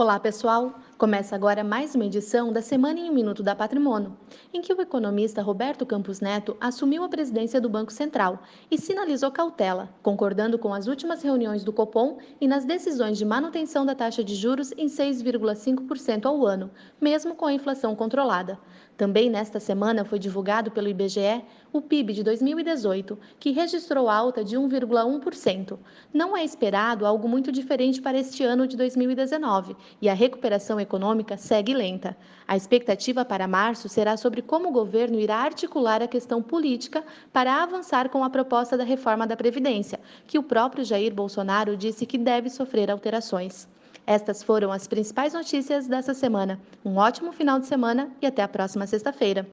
Olá, pessoal! Começa agora mais uma edição da Semana em um Minuto da Patrimônio, em que o economista Roberto Campos Neto assumiu a presidência do Banco Central e sinalizou cautela, concordando com as últimas reuniões do Copom e nas decisões de manutenção da taxa de juros em 6,5% ao ano, mesmo com a inflação controlada. Também nesta semana foi divulgado pelo IBGE o PIB de 2018, que registrou alta de 1,1%. Não é esperado algo muito diferente para este ano de 2019 e a recuperação econômica segue lenta. A expectativa para março será sobre como o governo irá articular a questão política para avançar com a proposta da reforma da Previdência, que o próprio Jair Bolsonaro disse que deve sofrer alterações. Estas foram as principais notícias dessa semana. Um ótimo final de semana e até a próxima sexta-feira.